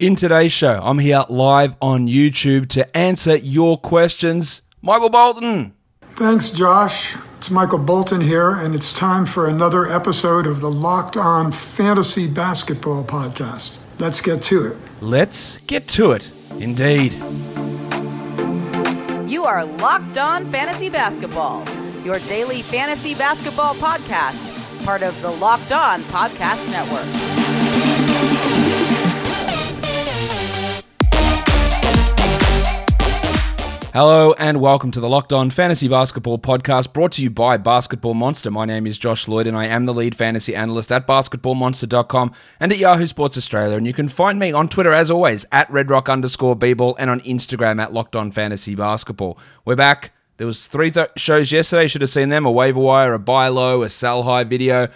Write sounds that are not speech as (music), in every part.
In today's show, I'm here live on YouTube to answer your questions. Michael Bolton. Thanks, Josh. It's Michael Bolton here, and it's time for another episode of the Locked On Fantasy Basketball Podcast. Let's get to it. Let's get to it. Indeed. You are Locked On Fantasy Basketball, your daily fantasy basketball podcast, part of the Locked On Podcast Network. Hello and welcome to the Locked On Fantasy Basketball Podcast brought to you by Basketball Monster. My name is Josh Lloyd and I am the lead fantasy analyst at basketballmonster.com and at Yahoo Sports Australia. And you can find me on Twitter as always at redrock underscore bball and on Instagram at Locked On Fantasy Basketball. We're back. There was three th- shows yesterday. You Should have seen them: a waiver wire, a buy low, a sell high video.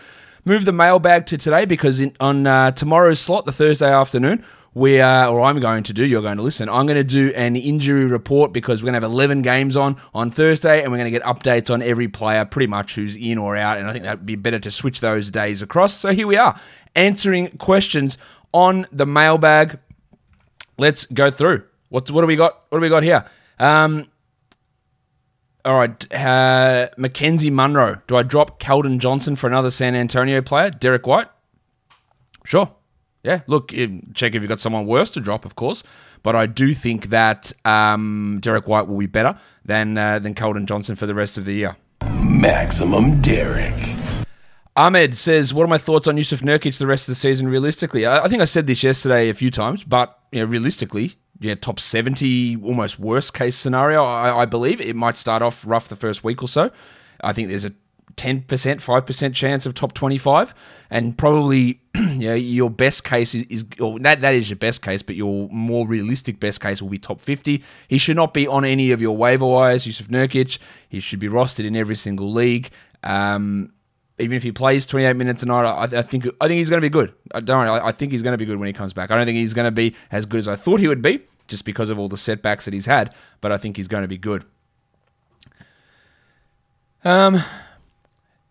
Move the mailbag to today because in, on uh, tomorrow's slot, the Thursday afternoon, we are, or I'm going to do, you're going to listen. I'm going to do an injury report because we're going to have 11 games on on Thursday and we're going to get updates on every player, pretty much who's in or out. And I think that would be better to switch those days across. So here we are, answering questions on the mailbag. Let's go through. What, what do we got? What do we got here? Um, all right, uh, Mackenzie Munro. Do I drop Keldon Johnson for another San Antonio player? Derrick White? Sure. Yeah, look, check if you've got someone worse to drop, of course. But I do think that um, Derrick White will be better than uh, than Keldon Johnson for the rest of the year. Maximum Derek. Ahmed says, "What are my thoughts on Jusuf Nurkic the rest of the season? Realistically, I, I think I said this yesterday a few times, but you know, realistically, yeah, top seventy, almost worst case scenario. I, I believe it might start off rough the first week or so. I think there's a 10%, 5% chance of top 25. And probably (clears throat) know, your best case is, is or that, that is your best case, but your more realistic best case will be top 50. He should not be on any of your waiver wires, Jusuf Nurkic. He should be rostered in every single league. Um, even if he plays 28 minutes a night, I, I think I think he's going to be good. I don't I, I think he's going to be good when he comes back. I don't think he's going to be as good as I thought he would be, just because of all the setbacks that he's had. But I think he's going to be good. Um,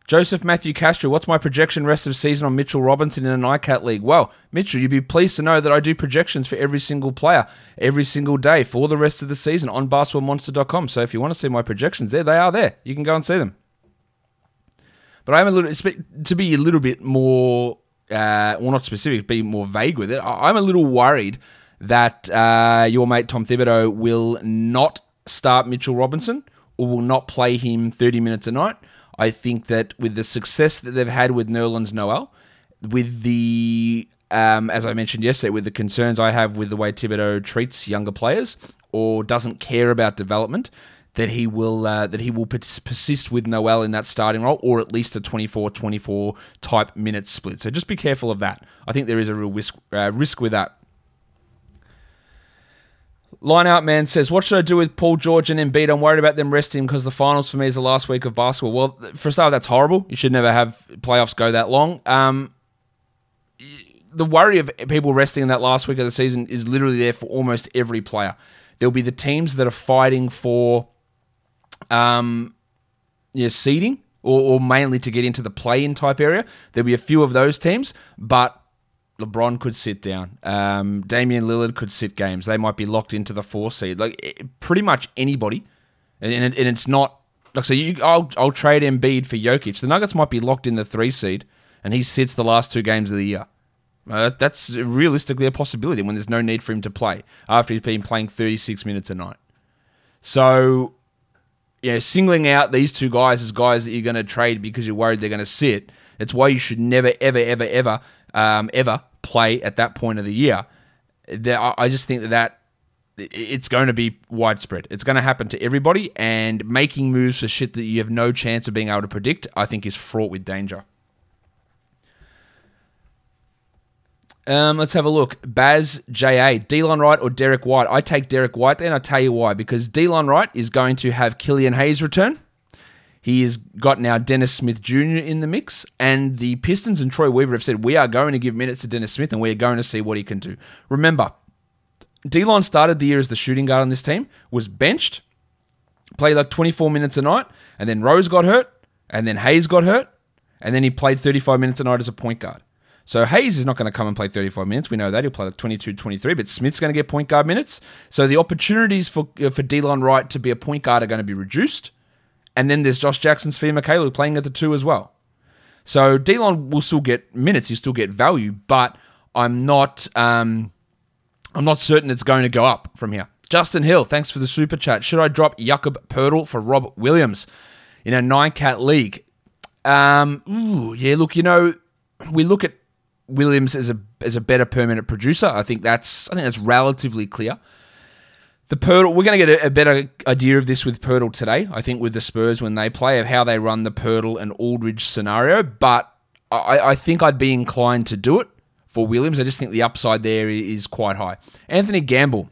Joseph Matthew Castro, what's my projection rest of season on Mitchell Robinson in an ICAT league? Well, Mitchell, you'd be pleased to know that I do projections for every single player every single day for the rest of the season on basketballmonster.com. So if you want to see my projections there, they are there. You can go and see them. But I'm a little to be a little bit more, uh, well, not specific, be more vague with it. I'm a little worried that uh, your mate Tom Thibodeau will not start Mitchell Robinson or will not play him 30 minutes a night. I think that with the success that they've had with Nerlens Noel, with the um, as I mentioned yesterday, with the concerns I have with the way Thibodeau treats younger players or doesn't care about development, that he will uh, that he will persist with Noel in that starting role, or at least a 24-24 type minute split. So just be careful of that. I think there is a real risk uh, risk with that. Line out man says, "What should I do with Paul George and Embiid? I'm worried about them resting because the finals for me is the last week of basketball. Well, for a start, that's horrible. You should never have playoffs go that long. Um, the worry of people resting in that last week of the season is literally there for almost every player. There'll be the teams that are fighting for, um, know, seeding or, or mainly to get into the play-in type area. There'll be a few of those teams, but." LeBron could sit down. Um, Damian Lillard could sit games. They might be locked into the four seed. Like eh, pretty much anybody, and, and, and it's not like so. You, I'll I'll trade Embiid for Jokic. The Nuggets might be locked in the three seed, and he sits the last two games of the year. Uh, that's realistically a possibility when there's no need for him to play after he's been playing 36 minutes a night. So, yeah, singling out these two guys as guys that you're going to trade because you're worried they're going to sit. That's why you should never, ever, ever, ever um, ever play at that point of the year. I just think that, that it's going to be widespread. It's going to happen to everybody, and making moves for shit that you have no chance of being able to predict, I think, is fraught with danger. Um, let's have a look. Baz JA, Delon Wright or Derrick White? I take Derrick White, and I tell you why. Because Delon Wright is going to have Killian Hayes return. He has got now Dennis Smith Jr. in the mix, and the Pistons and Troy Weaver have said we are going to give minutes to Dennis Smith, and we are going to see what he can do. Remember, Delon started the year as the shooting guard on this team, was benched, played like 24 minutes a night, and then Rose got hurt, and then Hayes got hurt, and then he played 35 minutes a night as a point guard. So Hayes is not going to come and play 35 minutes. We know that. He'll play like 22, 23, but Smith's going to get point guard minutes. So the opportunities for, uh, for Delon Wright to be a point guard are going to be reduced. And then there's Josh Jackson, Svi Mykhailiuk playing at the two as well. So Delon will still get minutes. He'll still get value, but I'm not. Um, I'm not certain it's going to go up from here. Justin Hill, thanks for the super chat. Should I drop Jakob Poeltl for Rob Williams in a nine cat league? Um, ooh, yeah. Look, you know, we look at Williams as a as a better permanent producer. I think that's I think that's relatively clear. The Poeltl, we're going to get a, a, better idea of this with Poeltl today. I think with the Spurs when they play of how they run the Poeltl and Aldridge scenario, but I, I think I'd be inclined to do it for Williams. I just think the upside there is quite high. Anthony Gamble,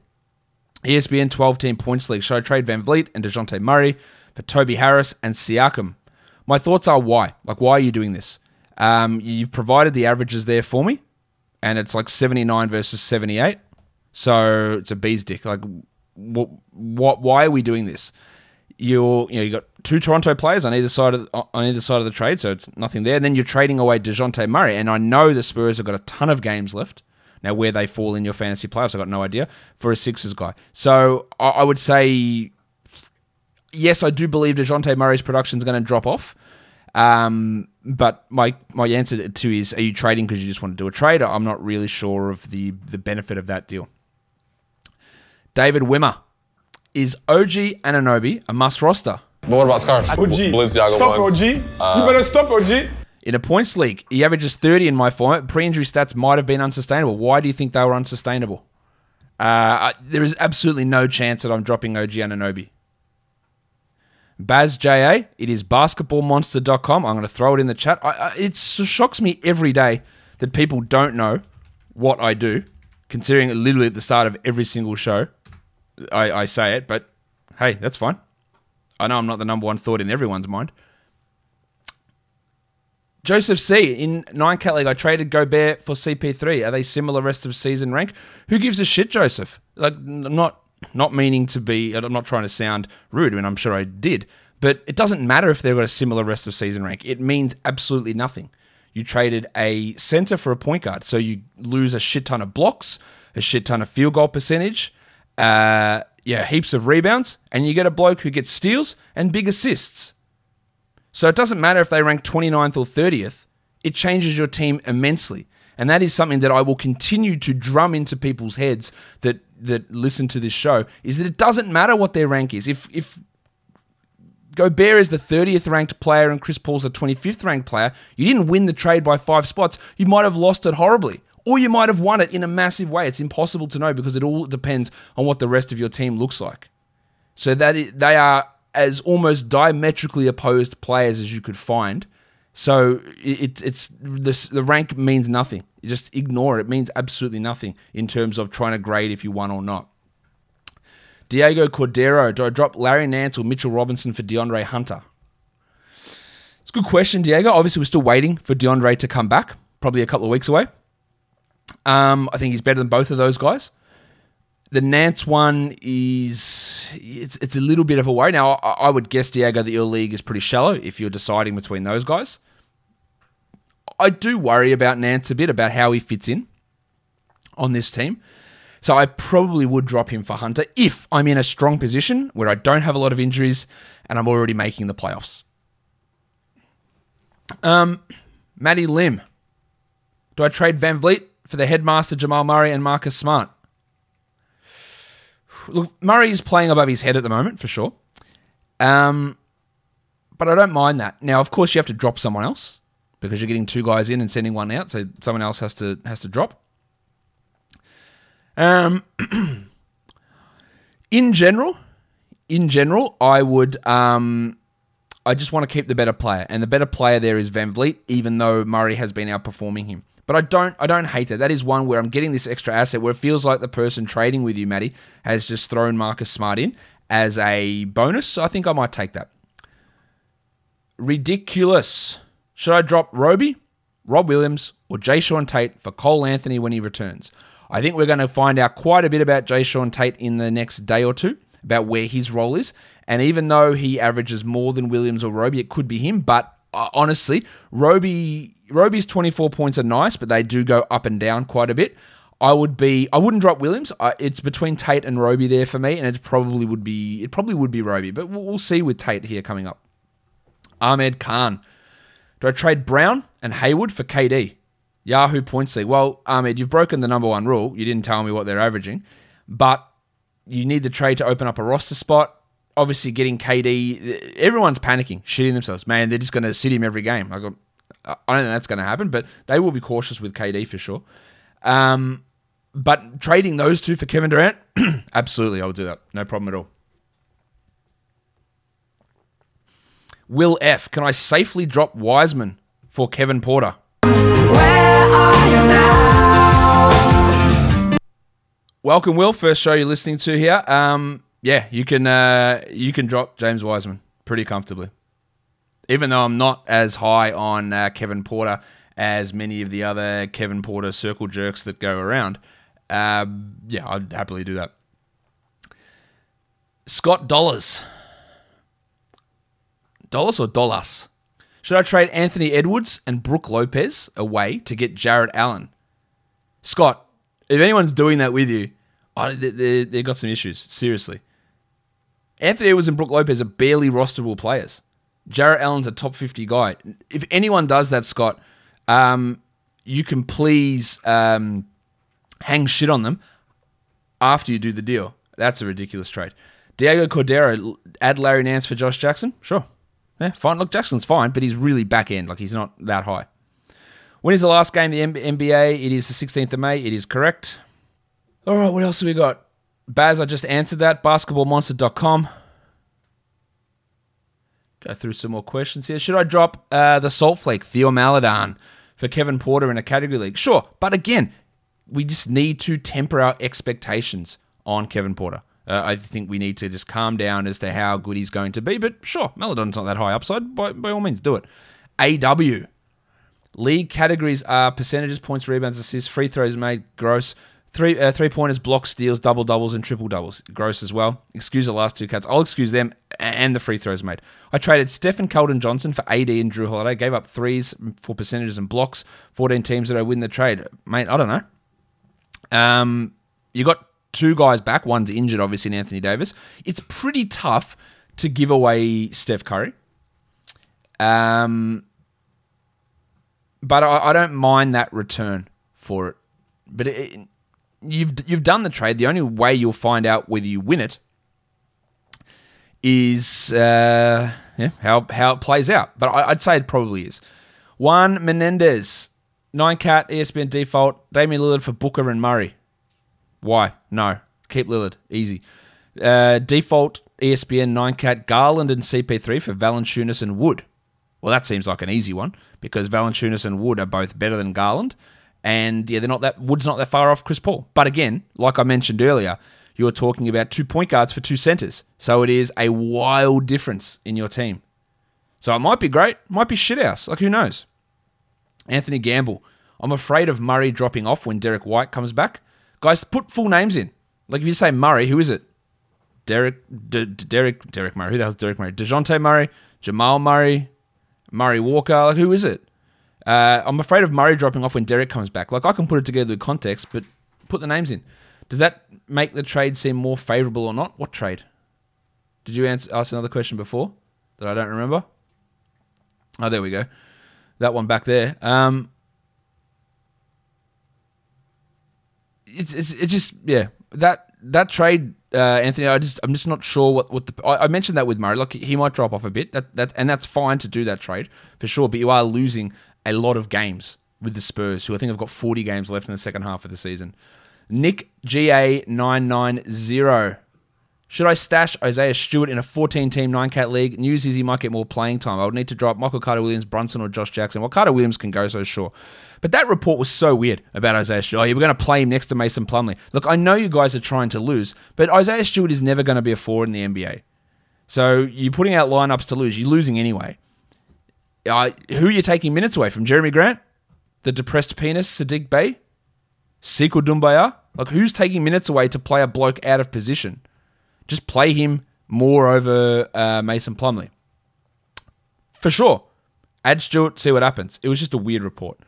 ESPN 12 team points league. Should I trade Van Vleet and Dejounte Murray for Toby Harris and Siakam? My thoughts are why? Like, why are you doing this? Um, you've provided the averages there for me, and it's like 79 versus 78. So it's a bee's dick. Like, what, why are we doing this? You're, you know, you got two Toronto players on either side of on either side of the trade, so it's nothing there. And then you're trading away Dejounte Murray, and I know the Spurs have got a ton of games left. Now, where they fall in your fantasy playoffs, I've got no idea for a Sixers guy. So I, I would say, yes, I do believe Dejounte Murray's production is going to drop off. Um, but my my answer to is, are you trading because you just want to do a trade? I'm not really sure of the the benefit of that deal. David Wimmer. Is OG Anunoby a must roster? But what about scarves? OG. Balenciaga stop ones. OG. you better stop OG. In a points league, he averages 30 in my format. Pre injury stats might have been unsustainable. Why do you think they were unsustainable? Uh, I, there is absolutely no chance that I'm dropping OG Anunoby. Baz JA, it is basketballmonster.com. I'm going to throw it in the chat. I, I, it shocks me every day that people don't know what I do, considering literally at the start of every single show, I, I say it, but hey, that's fine. I know I'm not the number one thought in everyone's mind. Joseph C. In nine cat league, I traded Gobert for CP3. Are they similar rest of season rank? Who gives a shit, Joseph? Like, not not meaning to be. I'm not trying to sound rude, I mean I'm sure I did, but it doesn't matter if they've got a similar rest of season rank. It means absolutely nothing. You traded a center for a point guard, so you lose a shit ton of blocks, a shit ton of field goal percentage, uh, yeah, heaps of rebounds, and you get a bloke who gets steals and big assists. So it doesn't matter if they rank 29th or 30th, it changes your team immensely. And that is something that I will continue to drum into people's heads that that listen to this show is that it doesn't matter what their rank is. If if Gobert is the 30th ranked player and Chris Paul's the 25th ranked player, you didn't win the trade by 5 spots. You might have lost it horribly or you might have won it in a massive way. It's impossible to know because it all depends on what the rest of your team looks like. So that is, they are as almost diametrically opposed players as you could find. So it, it's this, the rank means nothing. You just ignore it. It means absolutely nothing in terms of trying to grade if you won or not. Diego Cordero, do I drop Larry Nance or Mitchell Robinson for DeAndre Hunter? It's a good question, Diego. Obviously, we're still waiting for DeAndre to come back, probably a couple of weeks away. Um, I think he's better than both of those guys. The Nance one is it's it's a little bit of a worry. Now I, I would guess Diego that your league is pretty shallow if you're deciding between those guys. I do worry about Nance a bit about how he fits in on this team. So I probably would drop him for Hunter if I'm in a strong position where I don't have a lot of injuries and I'm already making the playoffs. Um, Matty Lim. Do I trade Van Vleet for the headmaster Jamal Murray and Marcus Smart? Look, Murray is playing above his head at the moment for sure. Um, but I don't mind that. Now, of course, you have to drop someone else because you're getting two guys in and sending one out, so someone else has to has to drop. Um, (clears throat) in general, in general, I would um, I just want to keep the better player, and the better player there is Van Vleet, even though Murray has been outperforming him. But I don't I don't hate it. That is one where I'm getting this extra asset where it feels like the person trading with you, Matty, has just thrown Marcus Smart in as a bonus. So I think I might take that. Ridiculous. Should I drop Roby, Rob Williams, or Jae'Sean Tate for Cole Anthony when he returns? I think we're going to find out quite a bit about Jae'Sean Tate in the next day or two about where his role is. And even though he averages more than Williams or Roby, it could be him, but Uh, honestly, Roby Roby's 24 points are nice, but they do go up and down quite a bit. I would be I wouldn't drop Williams. It's between Tate and Roby there for me, and it probably would be it probably would be Roby, but we'll, we'll see with Tate here coming up. Ahmed Khan. Do I trade Brown and Hayward for KD? Yahoo Points League. Well, Ahmed, you've broken the number one rule. You didn't tell me what they're averaging, but you need the trade to open up a roster spot. Obviously, getting KD, everyone's panicking, shitting themselves. Man, they're just going to sit him every game. I go, I don't think that's going to happen, but they will be cautious with KD for sure. Um, but trading those two for Kevin Durant, (clears throat) absolutely, I will do that. No problem at all. Will F, can I safely drop Wiseman for Kevin Porter? Welcome, Will. First show you're listening to here. Um, yeah, you can uh, you can drop James Wiseman pretty comfortably. Even though I'm not as high on uh, Kevin Porter as many of the other Kevin Porter circle jerks that go around, uh, yeah, I'd happily do that. Scott Dollars. Dollars or Dollars? Should I trade Anthony Edwards and Brook Lopez away to get Jarrett Allen? Scott, if anyone's doing that with you, oh, they, they, they've got some issues. Seriously. Anthony Edwards and Brook Lopez are barely rosterable players. Jarrett Allen's a top 50 guy. If anyone does that, Scott, um, you can please um, hang shit on them after you do the deal. That's a ridiculous trade. Diego Cordero, add Larry Nance for Josh Jackson? Sure. Yeah, fine. Look, Jackson's fine, but he's really back end. Like, he's not that high. When is the last game the NBA? It is the 16th of May. It is correct. All right, what else have we got? Baz, I just answered that. Basketballmonster.com. Go through some more questions here. Should I drop uh, the Salt Flake, Theo Maledon, for Kevin Porter in a category league? Sure. But again, we just need to temper our expectations on Kevin Porter. Uh, I think we need to just calm down as to how good he's going to be. But sure, Maledon's not that high upside. By, by all means, do it. AW. League categories are percentages, points, rebounds, assists, free throws made, gross, three uh, three pointers, blocks, steals, double doubles, and triple doubles, gross as well. Excuse the last two cuts. I'll excuse them and the free throws made. I traded Stephen Keldon Johnson for AD and Jrue Holiday. Gave up threes for percentages and blocks. Fourteen teams that I win the trade, mate. I don't know. Um, you got two guys back. One's injured, obviously, in Anthony Davis. It's pretty tough to give away Steph Curry. Um, but I, I don't mind that return for it. But it, it, you've you've done the trade. The only way you'll find out whether you win it is uh, yeah, how how it plays out. But I, would say it probably is. Juan Menendez, nine cat ESPN default. Damian Lillard for Booker and Murray. Why? No, keep Lillard easy. Uh, default ESPN nine cat Garland and CP3 for Valanciunas and Wood. Well, that seems like an easy one because Valanciunas and Wood are both better than Garland, and yeah, they're not that Wood's not that far off Chris Paul. But again, like I mentioned earlier, you're talking about two point guards for two centers, so it is a wild difference in your team. So it might be great, might be shithouse. Like who knows? Anthony Gamble. I'm afraid of Murray dropping off when Derrick White comes back. Guys, put full names in. Like if you say Murray, who is it? Derek, D- Derek, Derek Murray. Who the hell's Derek Murray? Dejounte Murray, Jamal Murray, Murray Walker. Like, who is it? Uh, I'm afraid of Murray dropping off when Derek comes back. Like I can put it together with context, but put the names in. Does that make the trade seem more favourable or not? What trade? Did you answer, ask another question before that I don't remember? Oh, there we go. That one back there. Um, it's, it's it's just yeah that that trade uh, Anthony, I just I'm just not sure what, what the I, I, mentioned that with Murray. Look, he might drop off a bit. That that and that's fine to do that trade for sure. But you are losing a lot of games with the Spurs, who I think have got 40 games left in the second half of the season. Nick GA nine nine zero. Should I stash Isaiah Stewart in a 14 team 9 cat league? News is he might get more playing time. I would need to drop Michael Carter Williams, Brunson, or Josh Jackson. Well, Carter Williams can go, so sure. But that report was so weird about Isaiah Stewart. Oh, were going to play him next to Mason Plumlee. Look, I know you guys are trying to lose, but Isaiah Stewart is never going to be a four in the NBA. So you're putting out lineups to lose. You're losing anyway. Uh, who are you taking minutes away from? Jerami Grant? The depressed penis, Saddiq Bey? Sekou Doumbouya? Like, who's taking minutes away to play a bloke out of position? Just play him more over uh, Mason Plumlee. For sure. Add Stewart, see what happens. It was just a weird report.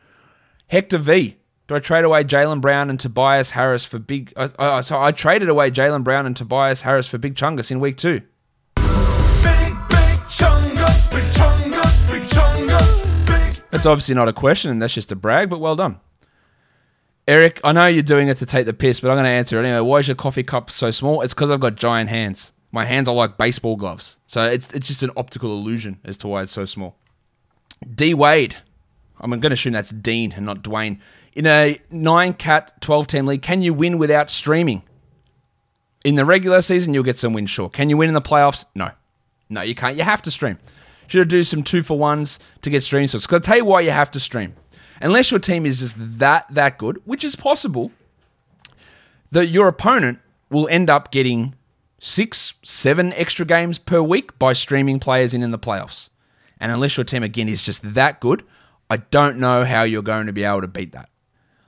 Hector V. Do I trade away Jaylen Brown and Tobias Harris for big? Uh, uh, so I traded away Jaylen Brown and Tobias Harris for big chungus in week two. Big, big chungus, big chungus. That's obviously not a question, and that's just a brag, but well done. Eric, I know you're doing it to take the piss, but I'm going to answer anyway. Why is your coffee cup so small? It's because I've got giant hands. My hands are like baseball gloves. So it's, it's just an optical illusion as to why it's so small. D Wade. I'm going to assume that's Dean and not Dwayne. In a 9 cat 12 team league, can you win without streaming? In the regular season, you'll get some wins, sure. Can you win in the playoffs? No. No, you can't. You have to stream. Should do some two for ones to get stream So Because I'll tell you why you have to stream. Unless your team is just that, that good, which is possible, that your opponent will end up getting six, seven extra games per week by streaming players in in the playoffs. And unless your team, again, is just that good, I don't know how you're going to be able to beat that.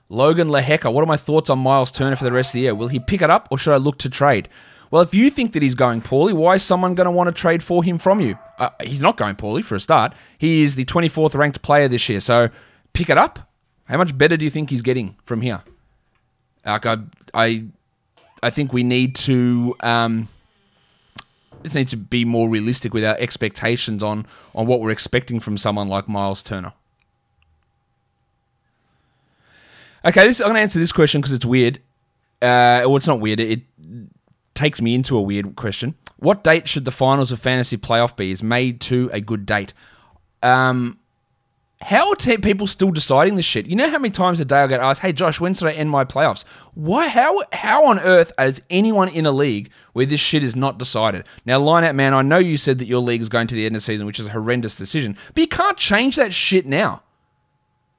Logan Lehecka, what are my thoughts on Miles Turner for the rest of the year? Will he pick it up or should I look to trade? Well, if you think that he's going poorly, why is someone going to want to trade for him from you? Uh, he's not going poorly for a start. He is the 24th ranked player this year, so pick it up. How much better do you think he's getting from here? Like I, I, I think we need to um, just need to be more realistic with our expectations on on what we're expecting from someone like Miles Turner. Okay, this, I'm going to answer this question because it's weird. Uh, well, it's not weird. It, takes me into a weird question. What date should the finals of fantasy playoff be? Is made to a good date? Um, how are people still deciding this shit? You know how many times a day I get asked, "Hey Josh, when should I end my playoffs?" Why? How? How on earth is anyone in a league where this shit is not decided? Now, line out, man. I know you said that your league is going to the end of the season, which is a horrendous decision, but you can't change that shit now.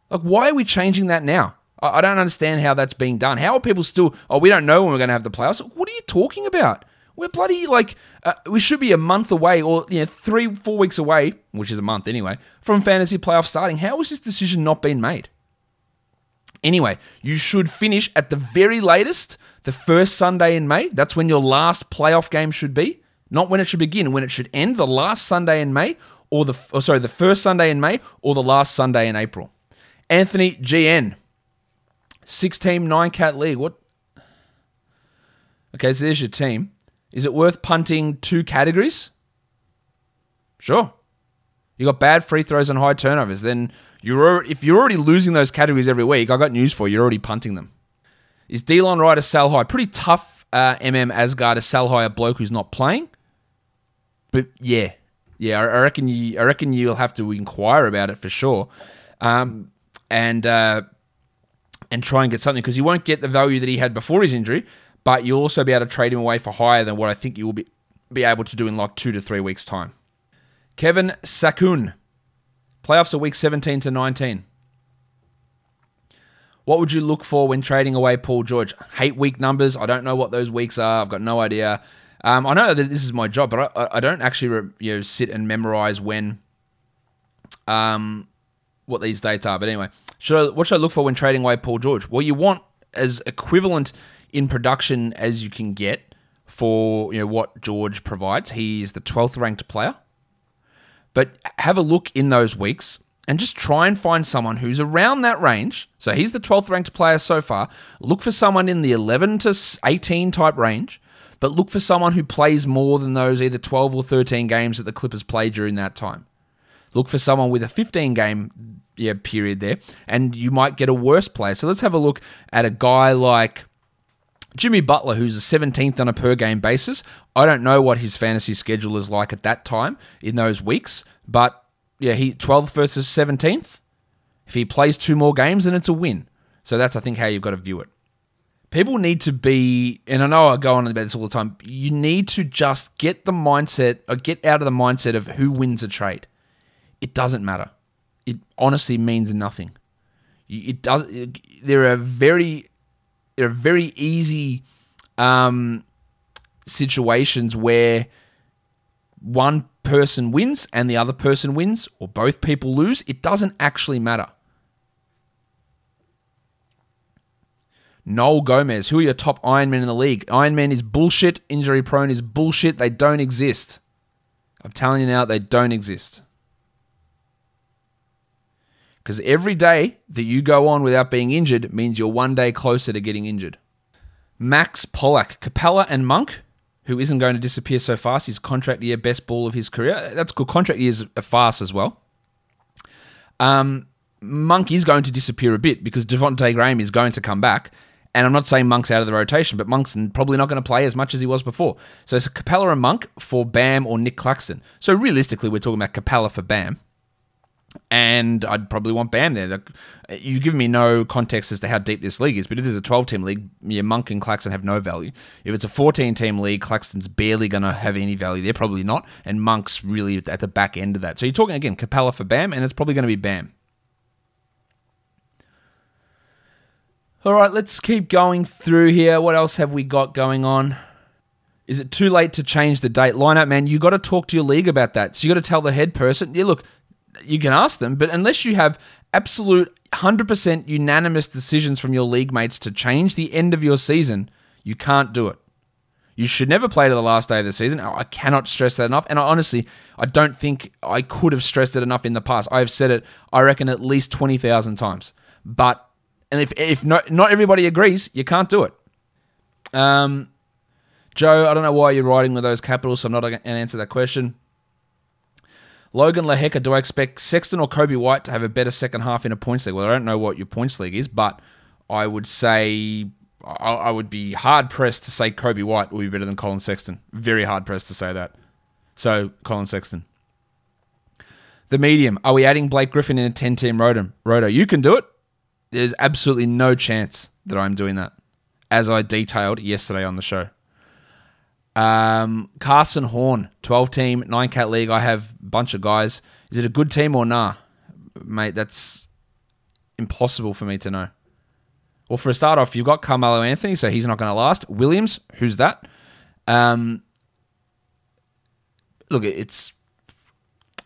Like, why are we changing that now? I, don't understand how that's being done. How are people still? Oh, we don't know when we're going to have the playoffs. What are you talking about? We're bloody like uh, we should be a month away, or you know, three, four weeks away, which is a month anyway, from fantasy playoff starting. How has this decision not been made? Anyway, you should finish at the very latest the first Sunday in May. That's when your last playoff game should be. Not when it should begin, when it should end, the last Sunday in May, or the or sorry, the first Sunday in May, or the last Sunday in April. Anthony GN, six team nine cat league. What? Okay, so there's your team. Is it worth punting two categories? Sure. You got bad free throws and high turnovers. Then you're if you're already losing those categories every week, I got news for you. You're already punting them. Is Delon Wright a sell high? Pretty tough uh, MM Asgard to sell high a bloke who's not playing. But yeah, yeah, I reckon you. I reckon you'll have to inquire about it for sure, um, and uh, and try and get something because you won't get the value that he had before his injury but you'll also be able to trade him away for higher than what I think you will be, be able to do in like two to three weeks' time. Kevin Sakun. Playoffs are week 17 to 19. What would you look for when trading away Paul George? Hate week numbers. I don't know what those weeks are. I've got no idea. Um, I know that this is my job, but I, I don't actually you know sit and memorize when um what these dates are. But anyway, should I, what should I look for when trading away Paul George? Well, you want as equivalent in production as you can get for you know what George provides. He's the 12th ranked player. But have a look in those weeks and just try and find someone who's around that range. So he's the 12th ranked player so far. Look for someone in the 11 to 18 type range, but look for someone who plays more than those either 12 or 13 games that the Clippers play during that time. Look for someone with a 15 game yeah, period there, and you might get a worse player. So let's have a look at a guy like Jimmy Butler, who's a 17th on a per game basis, I don't know what his fantasy schedule is like at that time in those weeks, but yeah, he 12th versus 17th. If he plays two more games, then it's a win. So that's I think how you've got to view it. People need to be, and I know I go on about this all the time. You need to just get the mindset, or get out of the mindset of who wins a trade. It doesn't matter. It honestly means nothing. It does. There are very there are very easy um, situations where one person wins and the other person wins, or both people lose. It doesn't actually matter. Noel Gomez, who are your top Ironmen in the league? Ironman is bullshit. Injury prone is bullshit. They don't exist. I'm telling you now, they don't exist. Because every day that you go on without being injured means you're one day closer to getting injured. Max Pollack, Capela, and Monk, who isn't going to disappear so fast. His contract year, best ball of his career. That's good. Contract years are fast as well. Um, Monk is going to disappear a bit because Devonte' Graham is going to come back. And I'm not saying Monk's out of the rotation, but Monk's probably not going to play as much as he was before. So it's Capela and Monk for Bam or Nic Claxton. So realistically, we're talking about Capela for Bam. And I'd probably want Bam there. You give me no context as to how deep this league is, but if there's a 12 team league, yeah, Monk and Claxton have no value. If it's a 14 team league, Claxton's barely going to have any value. They're probably not. And Monk's really at the back end of that. So you're talking again, Capela for Bam, and it's probably going to be Bam. All right, let's keep going through here. What else have we got going on? Is it too late to change the date lineup, man? You got to talk to your league about that. So you got to tell the head person. Yeah, look, you can ask them, but unless you have absolute 100% unanimous decisions from your league mates to change the end of your season, you can't do it. You should never play to the last day of the season. I cannot stress that enough. And I honestly, I don't think I could have stressed it enough in the past. I've said it, I reckon, at least 20,000 times. But and if if not not everybody agrees, you can't do it. Um, Joe, I don't know why you're writing with those capitals, so I'm not going to answer that question. Logan Laheka, do I expect Sexton or Coby White to have a better second half in a points league? Well, I don't know what your points league is, but I would say I, would be hard pressed to say Coby White will be better than Collin Sexton. Very hard pressed to say that. So Collin Sexton. The medium. Are we adding Blake Griffin in a 10 team roto? Roto. You can do it there's absolutely no chance that I'm doing that, as I detailed yesterday on the show. Um, Carson Horn, 12 team, 9 cat league. I have a bunch of guys. Is it a good team or nah? Mate, that's impossible for me to know. Well, for a start off, you've got Carmelo Anthony, so he's not going to last. Williams, who's that? Um, look, it's.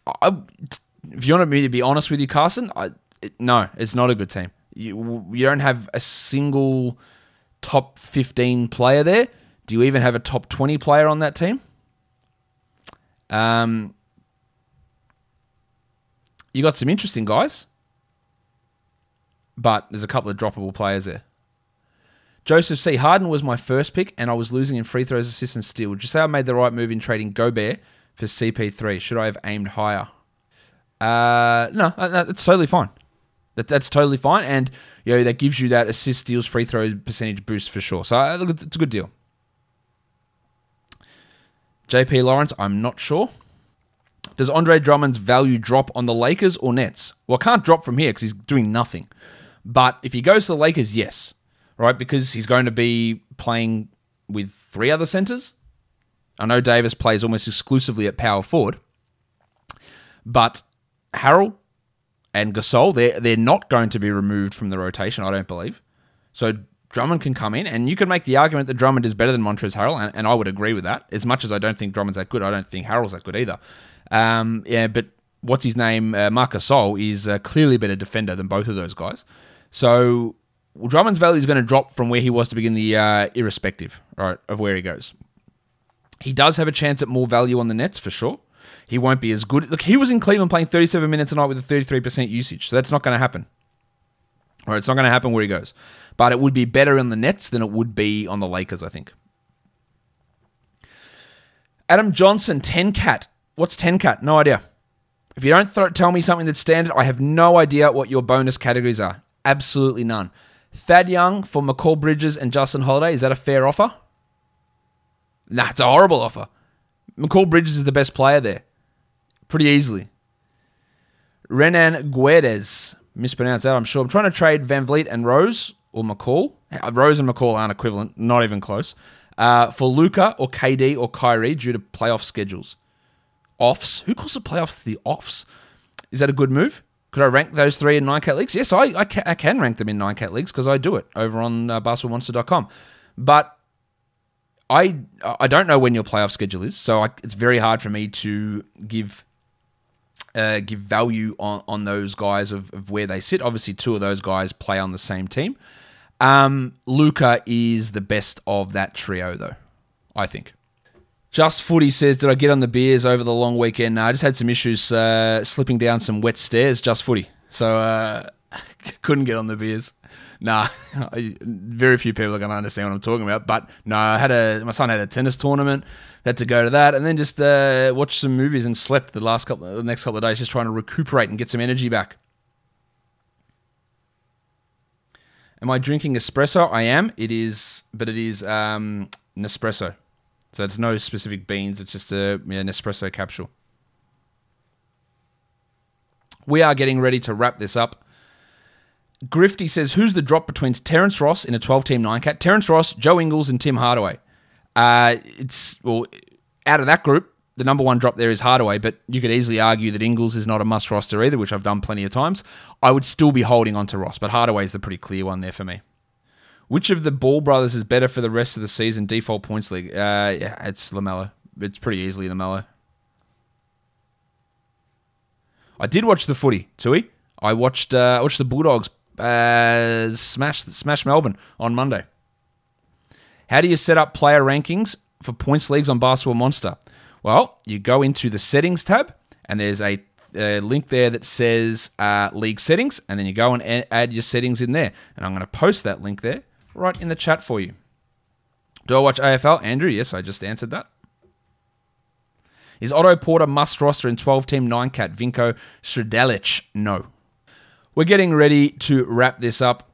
I, if you want me to be honest with you, Carson, I, it, no, it's not a good team. You, you don't have a single top 15 player there. Do you even have a top 20 player on that team? Um, you got some interesting guys, but there's a couple of droppable players there. Joseph C. Harden was my first pick, and I was losing in free throws, assists, and steal. Would you say I made the right move in trading Gobert for CP3? Should I have aimed higher? Uh, no, that's totally fine. That, that's totally fine, and you know that gives you that assist, steals, free throw percentage boost for sure. So uh, look, it's a good deal. JP Lawrence, I'm not sure. Does Andre Drummond's value drop on the Lakers or Nets? Well, can't drop from here because he's doing nothing. But if he goes to the Lakers, yes, right, because he's going to be playing with three other centers. I know Davis plays almost exclusively at power forward, but Harrell, and Gasol, they're they're not going to be removed from the rotation, I don't believe. So Drummond can come in, and you can make the argument that Drummond is better than Montrezl Harrell, and, and I would agree with that. As much as I don't think Drummond's that good, I don't think Harrell's that good either. Um, yeah, but what's his name? Uh, Marc Gasol is uh, clearly a better defender than both of those guys. So well, Drummond's value is going to drop from where he was to begin the uh, irrespective, right, of where he goes. He does have a chance at more value on the Nets for sure he won't be as good. Look, he was in Cleveland playing 37 minutes a night with a 33% usage, so that's not going to happen. All right, it's not going to happen where he goes. But it would be better in the Nets than it would be on the Lakers, I think. Adam Johnson, 10 cat. What's 10 cat? No idea. If you don't th- tell me something that's standard, I have no idea what your bonus categories are. Absolutely none. Thad Young for Mikal Bridges and Justin Holiday, is that a fair offer? Nah, it's a horrible offer. Mikal Bridges is the best player there pretty easily. Renan Guedes, mispronounced that, I'm sure. I'm trying to trade Van Vleet and Rose or Mikal. Rose and Mikal aren't equivalent, not even close. Uh, for Luka or KD or Kyrie due to playoff schedules. Offs. Who calls the playoffs the offs? Is that a good move? Could I rank those three in 9 cat leagues? Yes, I, I, can, I can rank them in 9 cat leagues because I do it over on uh, basketballmonster.com. But I I don't know when your playoff schedule is, so I, it's very hard for me to give uh, give value on, on those guys of, of where they sit. Obviously, two of those guys play on the same team. Um, Luka is the best of that trio, though, I think. Just Footy says, Did I get on the beers over the long weekend? No, I just had some issues uh, slipping down some wet stairs. Just Footy. so uh, (laughs) couldn't get on the beers. Nah, (laughs) very few people are going to understand what I'm talking about. But no, I had a my son had a tennis tournament, had to go to that, and then just uh, watched some movies and slept the last couple, the next couple of days, just trying to recuperate and get some energy back. Am I drinking espresso? I am. It is, but it is um, Nespresso. So it's no specific beans. It's just a yeah, Nespresso capsule. We are getting ready to wrap this up. Grifty says, "Who's the drop between Terrence Ross in a 12-team nine cat? Terrence Ross, Joe Ingles, and Tim Hardaway. Uh, it's well, out of that group, the number one drop there is Hardaway, but you could easily argue that Ingles is not a must roster either, which I've done plenty of times. I would still be holding on to Ross, but Hardaway is the pretty clear one there for me. Which of the Ball brothers is better for the rest of the season? Default points league. Uh, yeah, it's LaMelo. It's pretty easily LaMelo. I did watch the footy, Tui. I watched uh, I watched the Bulldogs uh, smash smash Melbourne on Monday. How do you set up player rankings for points leagues on Basketball Monster? Well, you go into the settings tab, and there's a, a link there that says uh, league settings, and then you go and add your settings in there. And I'm going to post that link there right in the chat for you. Do I watch AFL? Andrew, yes, I just answered that. Is Otto Porter must roster in 12 team 9 cat? Vinko Sredelic? No. We're getting ready to wrap this up.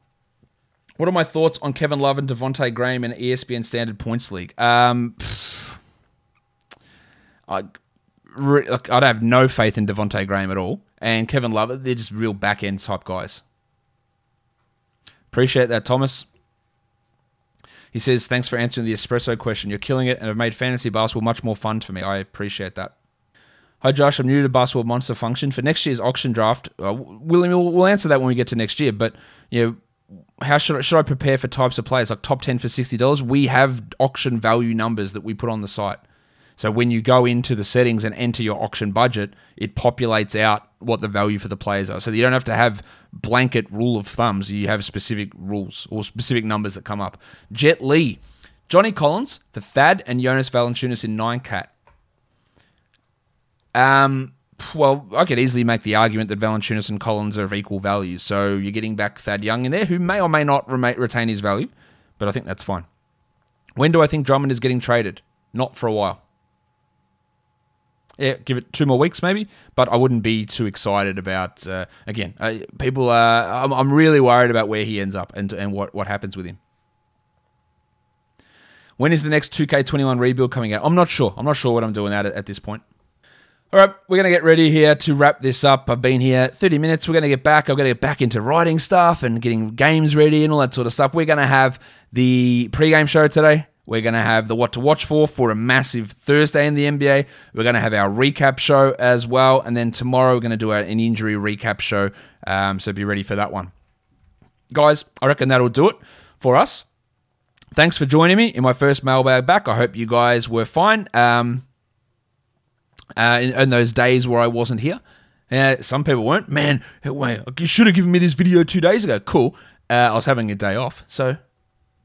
What are my thoughts on Kevin Love and Devonte' Graham in ESPN Standard Points League? Um, I, look, I don't have no faith in Devonte' Graham at all. And Kevin Love, they're just real back end type guys. Appreciate that, Thomas. He says, Thanks for answering the espresso question. You're killing it and have made fantasy basketball much more fun for me. I appreciate that. Hi, Josh. I'm new to Basketball Monster Function. For next year's auction draft, uh, we'll, we'll, we'll answer that when we get to next year. But, you know, how should I, should I prepare for types of players like top 10 for $60? We have auction value numbers that we put on the site. So when you go into the settings and enter your auction budget, it populates out what the value for the players are. So you don't have to have blanket rule of thumbs. You have specific rules or specific numbers that come up. Jet Lee, Johnny Collins for Thad and Jonas Valanciunas in nine cat. Um, well, I could easily make the argument that Valanciunas and Collins are of equal value. So you're getting back Thad Young in there, who may or may not retain his value, but I think that's fine. When do I think Drummond is getting traded? Not for a while. Yeah, give it two more weeks maybe, but I wouldn't be too excited about. Uh, again, uh, people are. I'm, I'm really worried about where he ends up and and what what happens with him. When is the next 2K21 rebuild coming out? I'm not sure. I'm not sure what I'm doing at at this point. All right, we're going to get ready here to wrap this up. I've been here 30 minutes. We're going to get back. I'm going to get back into writing stuff and getting games ready and all that sort of stuff. We're going to have the pregame show today. We're going to have the what to watch for for a massive Thursday in the NBA. We're going to have our recap show as well. And then tomorrow we're going to do an injury recap show. Um, so be ready for that one. Guys, I reckon that'll do it for us. Thanks for joining me in my first mailbag back. I hope you guys were fine. Um, uh, in, in those days where I wasn't here. Uh, some people weren't. Man, wait, you should have given me this video two days ago. Cool. Uh, I was having a day off, so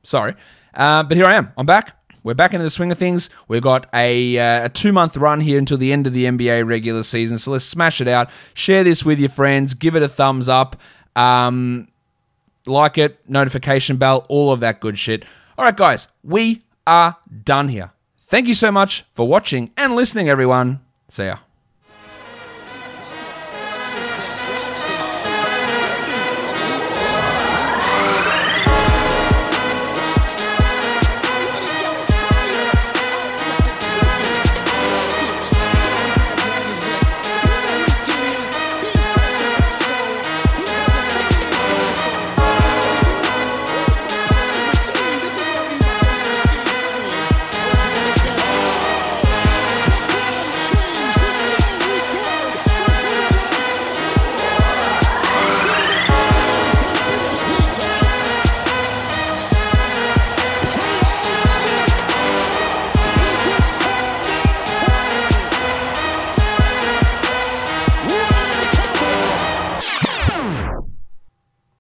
sorry. Uh, but here I am. I'm back. We're back into the swing of things. We've got a, uh, a two month run here until the end of the NBA regular season. So let's smash it out. Share this with your friends. Give it a thumbs up. Um, like it, notification bell, all of that good shit. All right, guys, we are done here. Thank you so much for watching and listening, everyone. Ya.